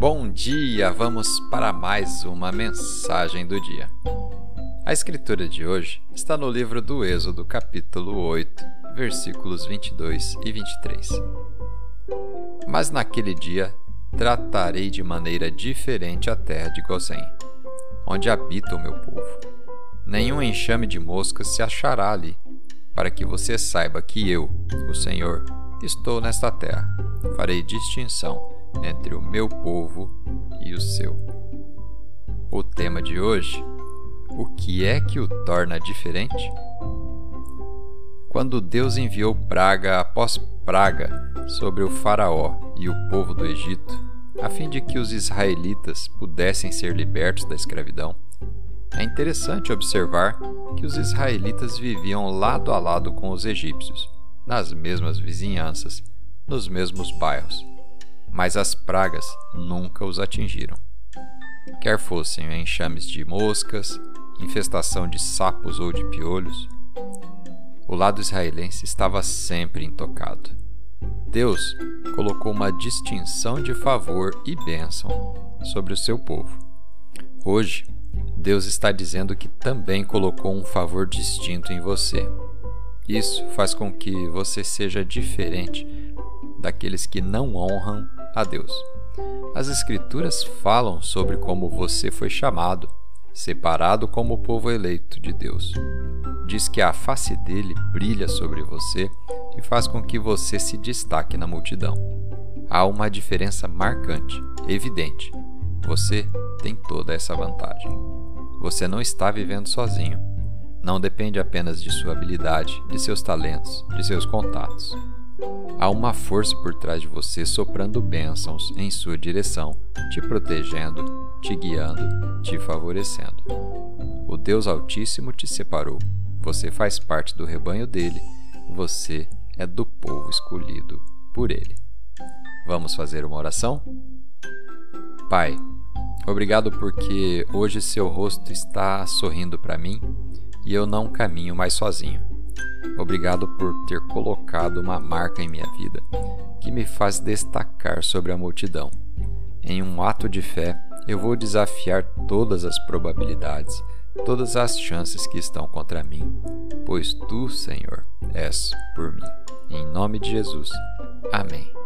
Bom dia! Vamos para mais uma mensagem do dia. A escritura de hoje está no livro do Êxodo, capítulo 8, versículos 22 e 23. Mas naquele dia tratarei de maneira diferente a terra de Gozém, onde habita o meu povo. Nenhum enxame de moscas se achará ali, para que você saiba que eu, o Senhor, estou nesta terra. Farei distinção entre o meu povo e o seu. O tema de hoje: o que é que o torna diferente? Quando Deus enviou praga após praga sobre o Faraó e o povo do Egito, a fim de que os israelitas pudessem ser libertos da escravidão, é interessante observar que os israelitas viviam lado a lado com os egípcios, nas mesmas vizinhanças, nos mesmos bairros mas as pragas nunca os atingiram. Quer fossem enxames de moscas, infestação de sapos ou de piolhos, o lado israelense estava sempre intocado. Deus colocou uma distinção de favor e bênção sobre o seu povo. Hoje, Deus está dizendo que também colocou um favor distinto em você. Isso faz com que você seja diferente daqueles que não honram a Deus. As Escrituras falam sobre como você foi chamado, separado como povo eleito de Deus. Diz que a face dele brilha sobre você e faz com que você se destaque na multidão. Há uma diferença marcante, evidente. Você tem toda essa vantagem. Você não está vivendo sozinho. Não depende apenas de sua habilidade, de seus talentos, de seus contatos. Há uma força por trás de você soprando bênçãos em sua direção, te protegendo, te guiando, te favorecendo. O Deus Altíssimo te separou. Você faz parte do rebanho dele. Você é do povo escolhido por ele. Vamos fazer uma oração? Pai, obrigado porque hoje seu rosto está sorrindo para mim e eu não caminho mais sozinho. Obrigado por ter colocado uma marca em minha vida que me faz destacar sobre a multidão. Em um ato de fé, eu vou desafiar todas as probabilidades, todas as chances que estão contra mim, pois tu, Senhor, és por mim. Em nome de Jesus. Amém.